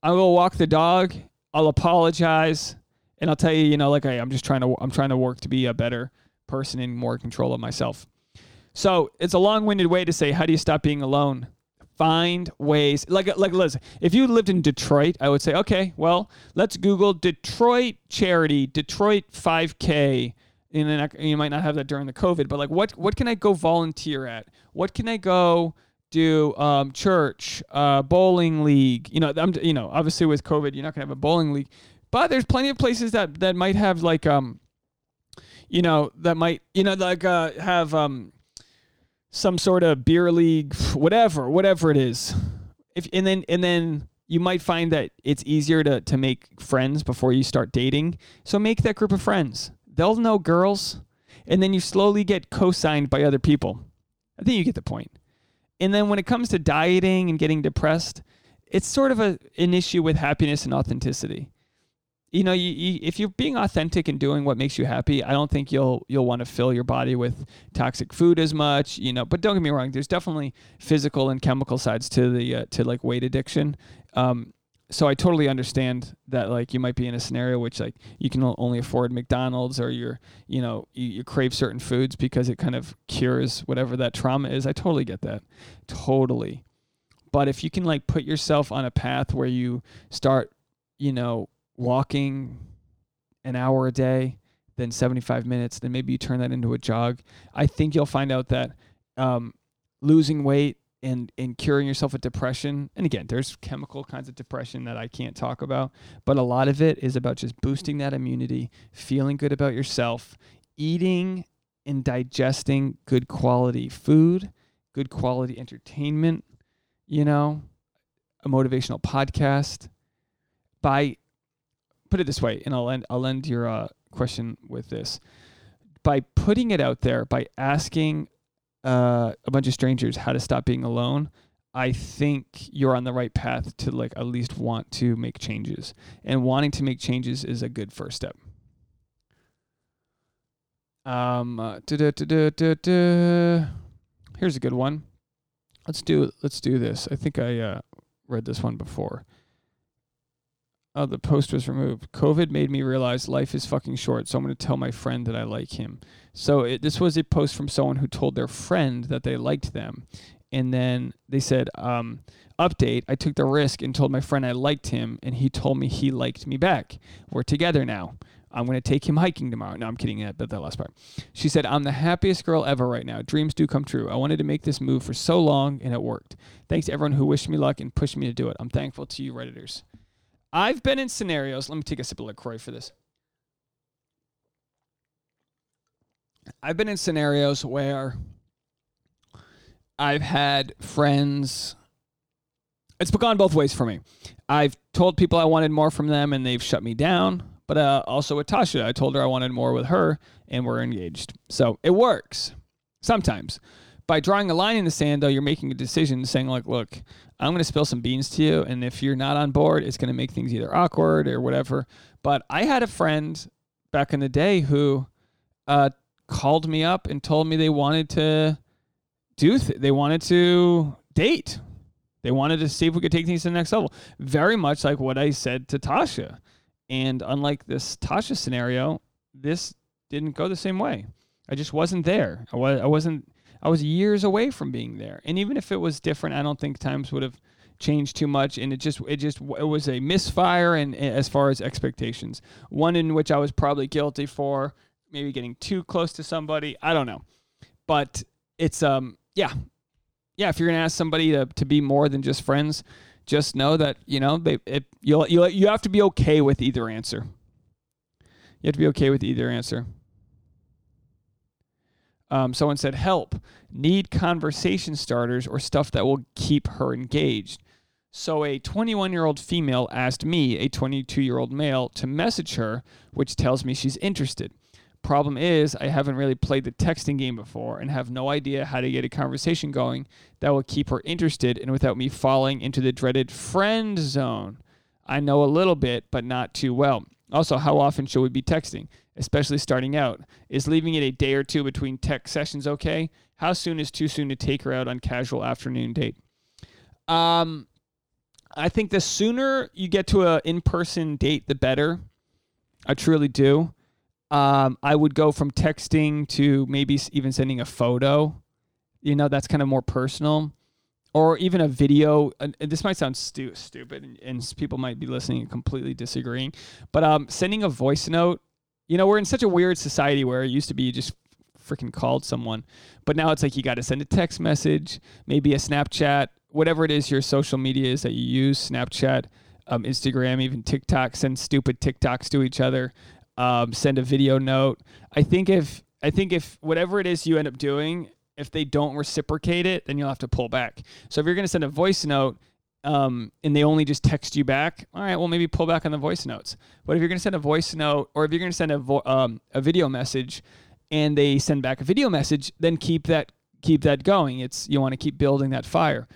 I will walk the dog. I'll apologize, and I'll tell you, you know, like I, I'm just trying to, I'm trying to work to be a better person in more control of myself. So it's a long winded way to say, how do you stop being alone? find ways like like listen if you lived in detroit i would say okay well let's google detroit charity detroit 5k and then I, you might not have that during the covid but like what what can i go volunteer at what can i go do um, church uh, bowling league you know i'm you know obviously with covid you're not to have a bowling league but there's plenty of places that that might have like um you know that might you know like uh have um some sort of beer league, whatever, whatever it is. If and then and then you might find that it's easier to to make friends before you start dating. So make that group of friends. They'll know girls, and then you slowly get co-signed by other people. I think you get the point. And then when it comes to dieting and getting depressed, it's sort of a an issue with happiness and authenticity you know, you, you, if you're being authentic and doing what makes you happy, I don't think you'll you'll want to fill your body with toxic food as much. You know, but don't get me wrong. There's definitely physical and chemical sides to the uh, to like weight addiction. Um, so I totally understand that like you might be in a scenario which like you can only afford McDonald's or you're you know you, you crave certain foods because it kind of cures whatever that trauma is. I totally get that, totally. But if you can like put yourself on a path where you start, you know, walking an hour a day, then 75 minutes, then maybe you turn that into a jog. I think you'll find out that um, losing weight and, and curing yourself of depression, and again, there's chemical kinds of depression that I can't talk about, but a lot of it is about just boosting that immunity, feeling good about yourself, eating and digesting good quality food, good quality entertainment, you know, a motivational podcast by put it this way, and I'll end I'll end your uh, question with this. By putting it out there, by asking uh, a bunch of strangers how to stop being alone, I think you're on the right path to like at least want to make changes. And wanting to make changes is a good first step. Um, uh, here's a good one. Let's do let's do this. I think I uh, read this one before. Oh, the post was removed. COVID made me realize life is fucking short, so I'm going to tell my friend that I like him. So it, this was a post from someone who told their friend that they liked them. And then they said, um, update, I took the risk and told my friend I liked him, and he told me he liked me back. We're together now. I'm going to take him hiking tomorrow. No, I'm kidding. But that last part. She said, I'm the happiest girl ever right now. Dreams do come true. I wanted to make this move for so long, and it worked. Thanks to everyone who wished me luck and pushed me to do it. I'm thankful to you, Redditors. I've been in scenarios. Let me take a sip of LaCroix for this. I've been in scenarios where I've had friends. It's gone both ways for me. I've told people I wanted more from them and they've shut me down. But uh, also with Tasha, I told her I wanted more with her and we're engaged. So it works sometimes. By drawing a line in the sand, though, you're making a decision saying, like, look, I'm going to spill some beans to you. And if you're not on board, it's going to make things either awkward or whatever. But I had a friend back in the day who uh, called me up and told me they wanted to do, th- they wanted to date. They wanted to see if we could take things to the next level. Very much like what I said to Tasha. And unlike this Tasha scenario, this didn't go the same way. I just wasn't there. I was I wasn't I was years away from being there. And even if it was different, I don't think times would have changed too much. And it just it just it was a misfire and as far as expectations. One in which i was probably guilty for maybe getting too close to somebody. I don't know. But it's um yeah. Yeah if you're gonna ask somebody to, to be more than just friends just know that you know they it, you'll, you'll you have to be okay with either answer. You have to be okay with either answer um, someone said, help, need conversation starters or stuff that will keep her engaged. So a 21 year old female asked me, a 22 year old male, to message her, which tells me she's interested. Problem is, I haven't really played the texting game before and have no idea how to get a conversation going that will keep her interested and without me falling into the dreaded friend zone. I know a little bit, but not too well. Also, how often should we be texting? Especially starting out. Is leaving it a day or two between tech sessions okay? How soon is too soon to take her out on casual afternoon date? Um, I think the sooner you get to a in-person date, the better. I truly do. Um, I would go from texting to maybe even sending a photo. You know, that's kind of more personal. or even a video. And this might sound stu- stupid, and, and people might be listening and completely disagreeing, but um, sending a voice note. You know, we're in such a weird society where it used to be you just freaking called someone, but now it's like you got to send a text message, maybe a Snapchat, whatever it is your social media is that you use, Snapchat, um, Instagram, even TikTok. Send stupid TikToks to each other. Um, send a video note. I think if I think if whatever it is you end up doing, if they don't reciprocate it, then you'll have to pull back. So if you're going to send a voice note um, and they only just text you back, all right, well maybe pull back on the voice notes. But if you're going to send a voice note or if you're going to send a vo- um, a video message and they send back a video message, then keep that keep that going. It's you want to keep building that fire.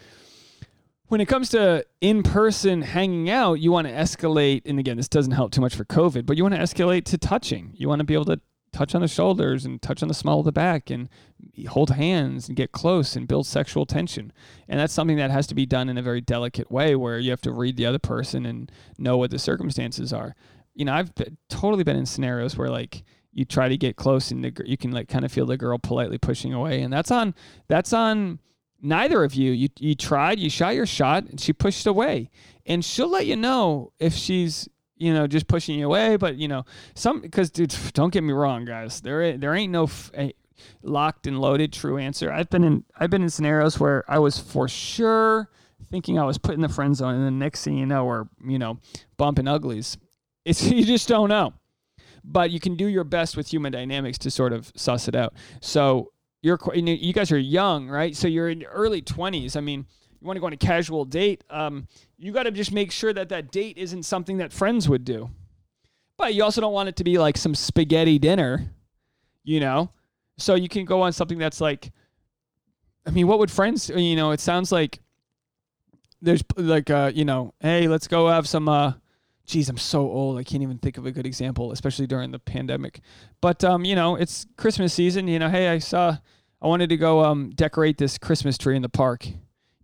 When it comes to in person hanging out, you want to escalate. And again, this doesn't help too much for COVID, but you want to escalate to touching. You want to be able to touch on the shoulders and touch on the small of the back and hold hands and get close and build sexual tension. And that's something that has to be done in a very delicate way where you have to read the other person and know what the circumstances are. You know, I've been, totally been in scenarios where like you try to get close and the, you can like kind of feel the girl politely pushing away and that's on that's on neither of you. You you tried, you shot your shot and she pushed away. And she'll let you know if she's you know, just pushing you away. But you know, some because dude, don't get me wrong, guys. There there ain't no locked and loaded true answer. I've been in I've been in scenarios where I was for sure thinking I was put in the friend zone, and the next thing you know, we're you know bumping uglies. It's you just don't know. But you can do your best with human dynamics to sort of suss it out. So you're you guys are young, right? So you're in early 20s. I mean, you want to go on a casual date, um, you got to just make sure that that date isn't something that friends would do. But you also don't want it to be like some spaghetti dinner, you know? So you can go on something that's like, I mean, what would friends, you know, it sounds like there's like, uh, you know, hey, let's go have some, uh, geez, I'm so old. I can't even think of a good example, especially during the pandemic. But, um, you know, it's Christmas season. You know, hey, I saw, I wanted to go um, decorate this Christmas tree in the park.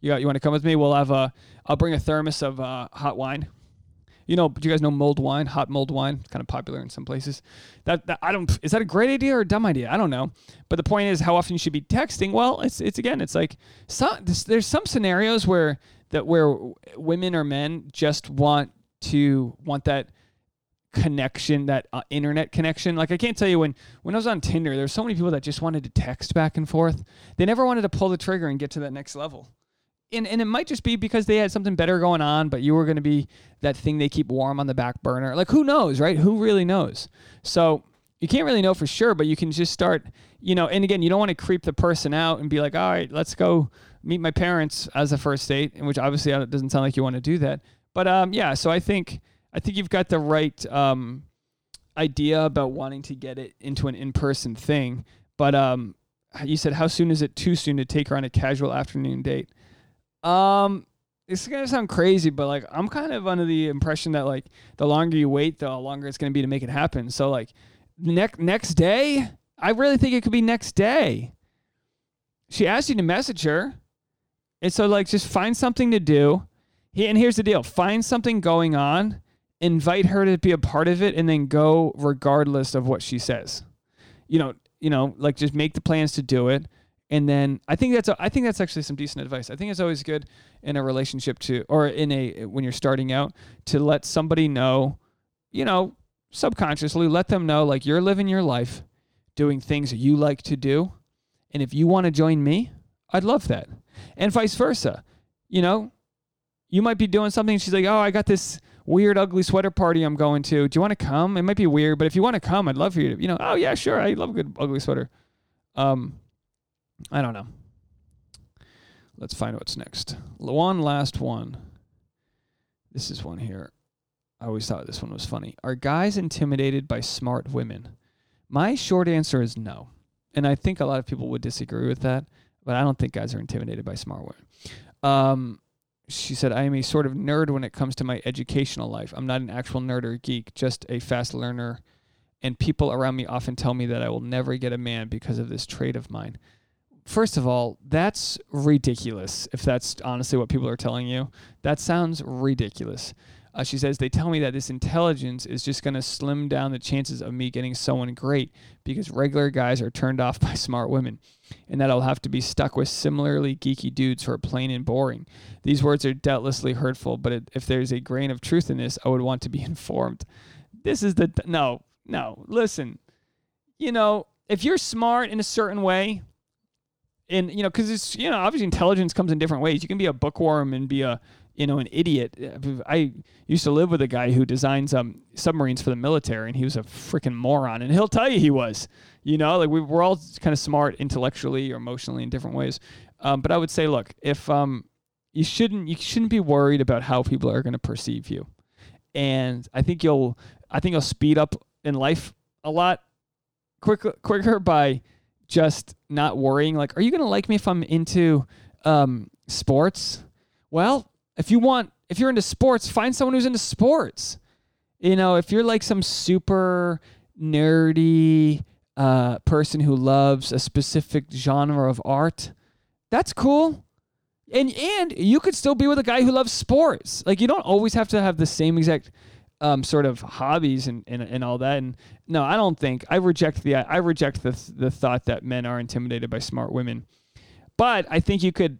You got, you want to come with me? We'll have a. I'll bring a thermos of uh, hot wine. You know, do you guys know mulled wine? Hot mulled wine, it's kind of popular in some places. That, that I don't. Is that a great idea or a dumb idea? I don't know. But the point is, how often you should be texting? Well, it's it's again, it's like some. There's some scenarios where that where women or men just want to want that connection, that uh, internet connection. Like I can't tell you when when I was on Tinder, there's so many people that just wanted to text back and forth. They never wanted to pull the trigger and get to that next level and, and it might just be because they had something better going on, but you were going to be that thing they keep warm on the back burner. Like, who knows, right? Who really knows? So you can't really know for sure, but you can just start, you know, and again, you don't want to creep the person out and be like, all right, let's go meet my parents as a first date, which obviously uh, doesn't sound like you want to do that. But um, yeah, so I think I think you've got the right um, idea about wanting to get it into an in-person thing. But um, you said, how soon is it too soon to take her on a casual afternoon date? Um, it's gonna sound crazy, but like I'm kind of under the impression that like the longer you wait, the longer it's gonna be to make it happen. So like next next day, I really think it could be next day. She asked you to message her, and so like just find something to do. He, And here's the deal: find something going on, invite her to be a part of it, and then go regardless of what she says. You know, you know, like just make the plans to do it and then I think that's a, I think that's actually some decent advice. I think it's always good in a relationship to or in a when you're starting out to let somebody know, you know, subconsciously let them know like you're living your life doing things that you like to do and if you want to join me, I'd love that. And vice versa. You know, you might be doing something she's like, "Oh, I got this weird ugly sweater party I'm going to. Do you want to come?" It might be weird, but if you want to come, I'd love for you to, you know, "Oh, yeah, sure. I love a good ugly sweater." Um I don't know. Let's find what's next. One last one. This is one here. I always thought this one was funny. Are guys intimidated by smart women? My short answer is no. And I think a lot of people would disagree with that, but I don't think guys are intimidated by smart women. Um, she said, I am a sort of nerd when it comes to my educational life. I'm not an actual nerd or geek, just a fast learner. And people around me often tell me that I will never get a man because of this trait of mine first of all, that's ridiculous. If that's honestly what people are telling you, that sounds ridiculous. Uh, she says, They tell me that this intelligence is just going to slim down the chances of me getting someone great because regular guys are turned off by smart women, and that I'll have to be stuck with similarly geeky dudes who are plain and boring. These words are doubtlessly hurtful, but it, if there's a grain of truth in this, I would want to be informed. This is the. No, no, listen. You know, if you're smart in a certain way, and you know, because it's you know, obviously intelligence comes in different ways. You can be a bookworm and be a you know an idiot. I used to live with a guy who designs um submarines for the military, and he was a freaking moron, and he'll tell you he was. You know, like we, we're all kind of smart intellectually or emotionally in different ways. Um, but I would say, look, if um, you shouldn't you shouldn't be worried about how people are going to perceive you, and I think you'll I think you'll speed up in life a lot quicker quicker by just not worrying like are you going to like me if i'm into um, sports? Well if you want if you're into sports find someone who's into sports. You know if you're like some super nerdy uh, person who loves a specific genre of art that's cool. And and you could still be with a guy who loves sports. Like you don't always have to have the same exact um, sort of hobbies and, and, and all that. And no, I don't think I reject the I reject the the thought that men are intimidated by smart women. But I think you could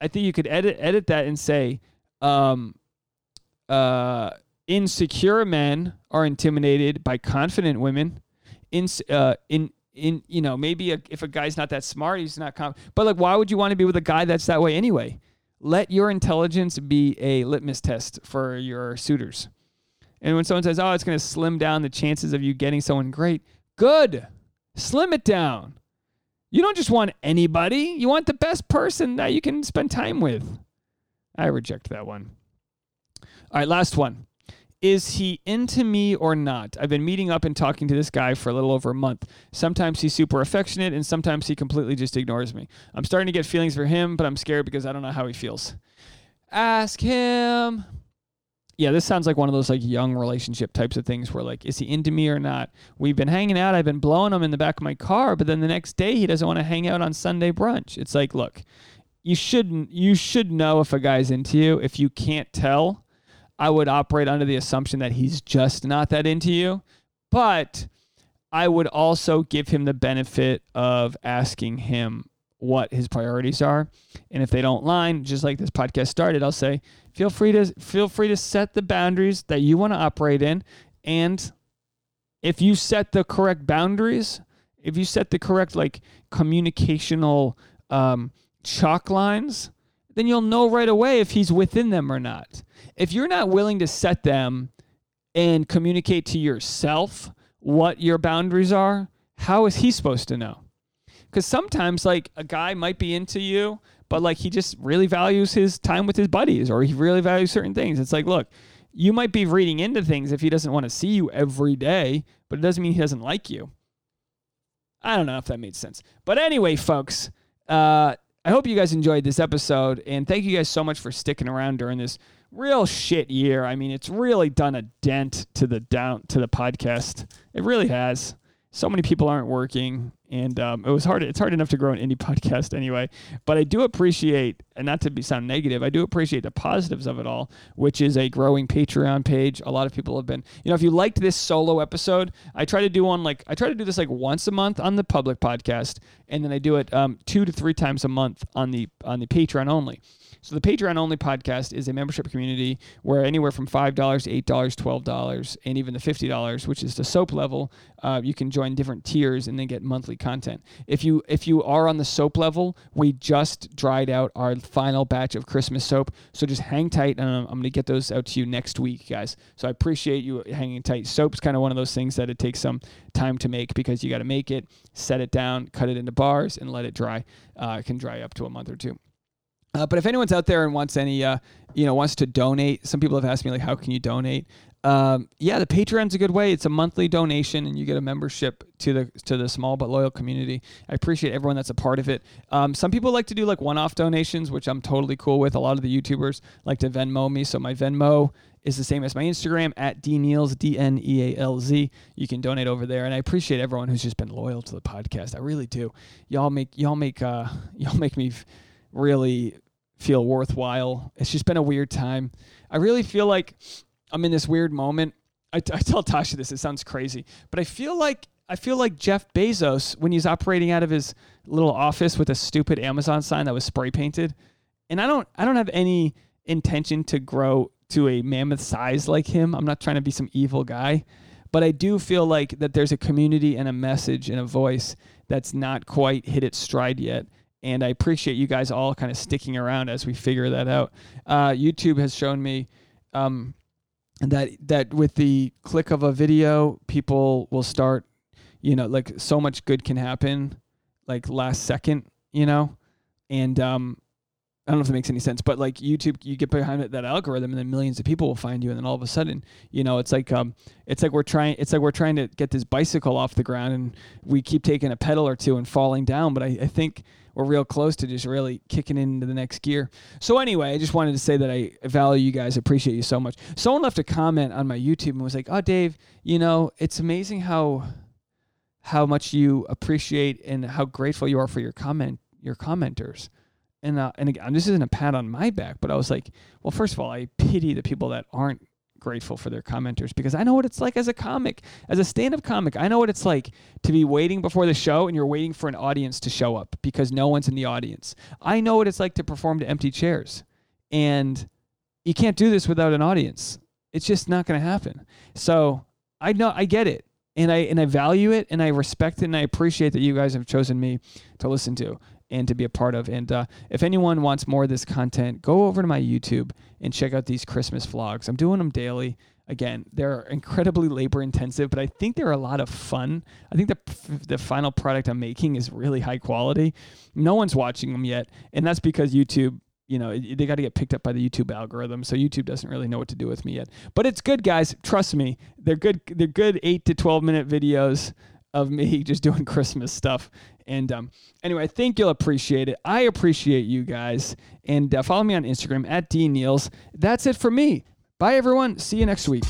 I think you could edit edit that and say um, uh, insecure men are intimidated by confident women. In uh, in in you know maybe a, if a guy's not that smart, he's not confident. But like, why would you want to be with a guy that's that way anyway? Let your intelligence be a litmus test for your suitors. And when someone says, oh, it's going to slim down the chances of you getting someone great, good. Slim it down. You don't just want anybody, you want the best person that you can spend time with. I reject that one. All right, last one. Is he into me or not? I've been meeting up and talking to this guy for a little over a month. Sometimes he's super affectionate and sometimes he completely just ignores me. I'm starting to get feelings for him, but I'm scared because I don't know how he feels. Ask him yeah, this sounds like one of those like young relationship types of things where like, is he into me or not? We've been hanging out. I've been blowing him in the back of my car, but then the next day he doesn't want to hang out on Sunday brunch. It's like, look, you shouldn't. You should know if a guy's into you. If you can't tell, I would operate under the assumption that he's just not that into you. But I would also give him the benefit of asking him what his priorities are. And if they don't line, just like this podcast started, I'll say, feel free to feel free to set the boundaries that you want to operate in. And if you set the correct boundaries, if you set the correct like communicational um, chalk lines, then you'll know right away if he's within them or not. If you're not willing to set them and communicate to yourself what your boundaries are, how is he supposed to know? Because sometimes, like, a guy might be into you, but like he just really values his time with his buddies or he really values certain things. It's like, look, you might be reading into things if he doesn't want to see you every day, but it doesn't mean he doesn't like you. I don't know if that made sense. But anyway, folks, uh, I hope you guys enjoyed this episode. And thank you guys so much for sticking around during this real shit year. I mean, it's really done a dent to the down to the podcast. It really has so many people aren't working and um, it was hard it's hard enough to grow an indie podcast anyway. But i do appreciate and not to be sound negative i do appreciate the positives of it all which is a growing patreon page. A lot of people have been you know if you liked this solo episode i try to do one like i try to do this like once a month on the public podcast and then i do it um, two to three times a month on the on the patreon only so the Patreon only podcast is a membership community where anywhere from five dollars, to eight dollars, twelve dollars, and even the fifty dollars, which is the soap level, uh, you can join different tiers and then get monthly content. If you if you are on the soap level, we just dried out our final batch of Christmas soap, so just hang tight, I'm gonna get those out to you next week, guys. So I appreciate you hanging tight. Soap's kind of one of those things that it takes some time to make because you got to make it, set it down, cut it into bars, and let it dry. Uh, it can dry up to a month or two. Uh, but if anyone's out there and wants any, uh, you know, wants to donate, some people have asked me like, how can you donate? um, yeah, the Patreon's a good way. It's a monthly donation, and you get a membership to the to the small but loyal community. I appreciate everyone that's a part of it. Um, some people like to do like one-off donations, which I'm totally cool with. A lot of the YouTubers like to Venmo me, so my Venmo is the same as my Instagram at dnealz d n e a l z. You can donate over there, and I appreciate everyone who's just been loyal to the podcast. I really do. Y'all make y'all make uh, y'all make me really feel worthwhile. It's just been a weird time. I really feel like I'm in this weird moment. I, I tell Tasha this. It sounds crazy, but I feel like I feel like Jeff Bezos when he's operating out of his little office with a stupid Amazon sign that was spray painted. And I don't I don't have any intention to grow to a mammoth size like him. I'm not trying to be some evil guy, but I do feel like that there's a community and a message and a voice that's not quite hit its stride yet. And I appreciate you guys all kind of sticking around as we figure that out. Uh, YouTube has shown me um, that that with the click of a video, people will start, you know, like so much good can happen, like last second, you know, and um, I don't know if it makes any sense, but like YouTube, you get behind that algorithm, and then millions of people will find you, and then all of a sudden, you know, it's like um, it's like we're trying, it's like we're trying to get this bicycle off the ground, and we keep taking a pedal or two and falling down. But I, I think we're real close to just really kicking into the next gear. So anyway, I just wanted to say that I value you guys, appreciate you so much. Someone left a comment on my YouTube and was like, "Oh, Dave, you know, it's amazing how how much you appreciate and how grateful you are for your comment your commenters." And uh, and again, this isn't a pat on my back, but I was like, well, first of all, I pity the people that aren't grateful for their commenters because I know what it's like as a comic, as a stand up comic. I know what it's like to be waiting before the show and you're waiting for an audience to show up because no one's in the audience. I know what it's like to perform to empty chairs. And you can't do this without an audience. It's just not going to happen. So I know, I get it. And I, and I value it and I respect it and I appreciate that you guys have chosen me to listen to and to be a part of. And uh, if anyone wants more of this content, go over to my YouTube and check out these Christmas vlogs. I'm doing them daily. Again, they're incredibly labor intensive, but I think they're a lot of fun. I think the the final product I'm making is really high quality. No one's watching them yet, and that's because YouTube you know, they got to get picked up by the YouTube algorithm. So YouTube doesn't really know what to do with me yet. But it's good, guys. Trust me. They're good. They're good eight to 12 minute videos of me just doing Christmas stuff. And um, anyway, I think you'll appreciate it. I appreciate you guys. And uh, follow me on Instagram at dnealz. That's it for me. Bye, everyone. See you next week.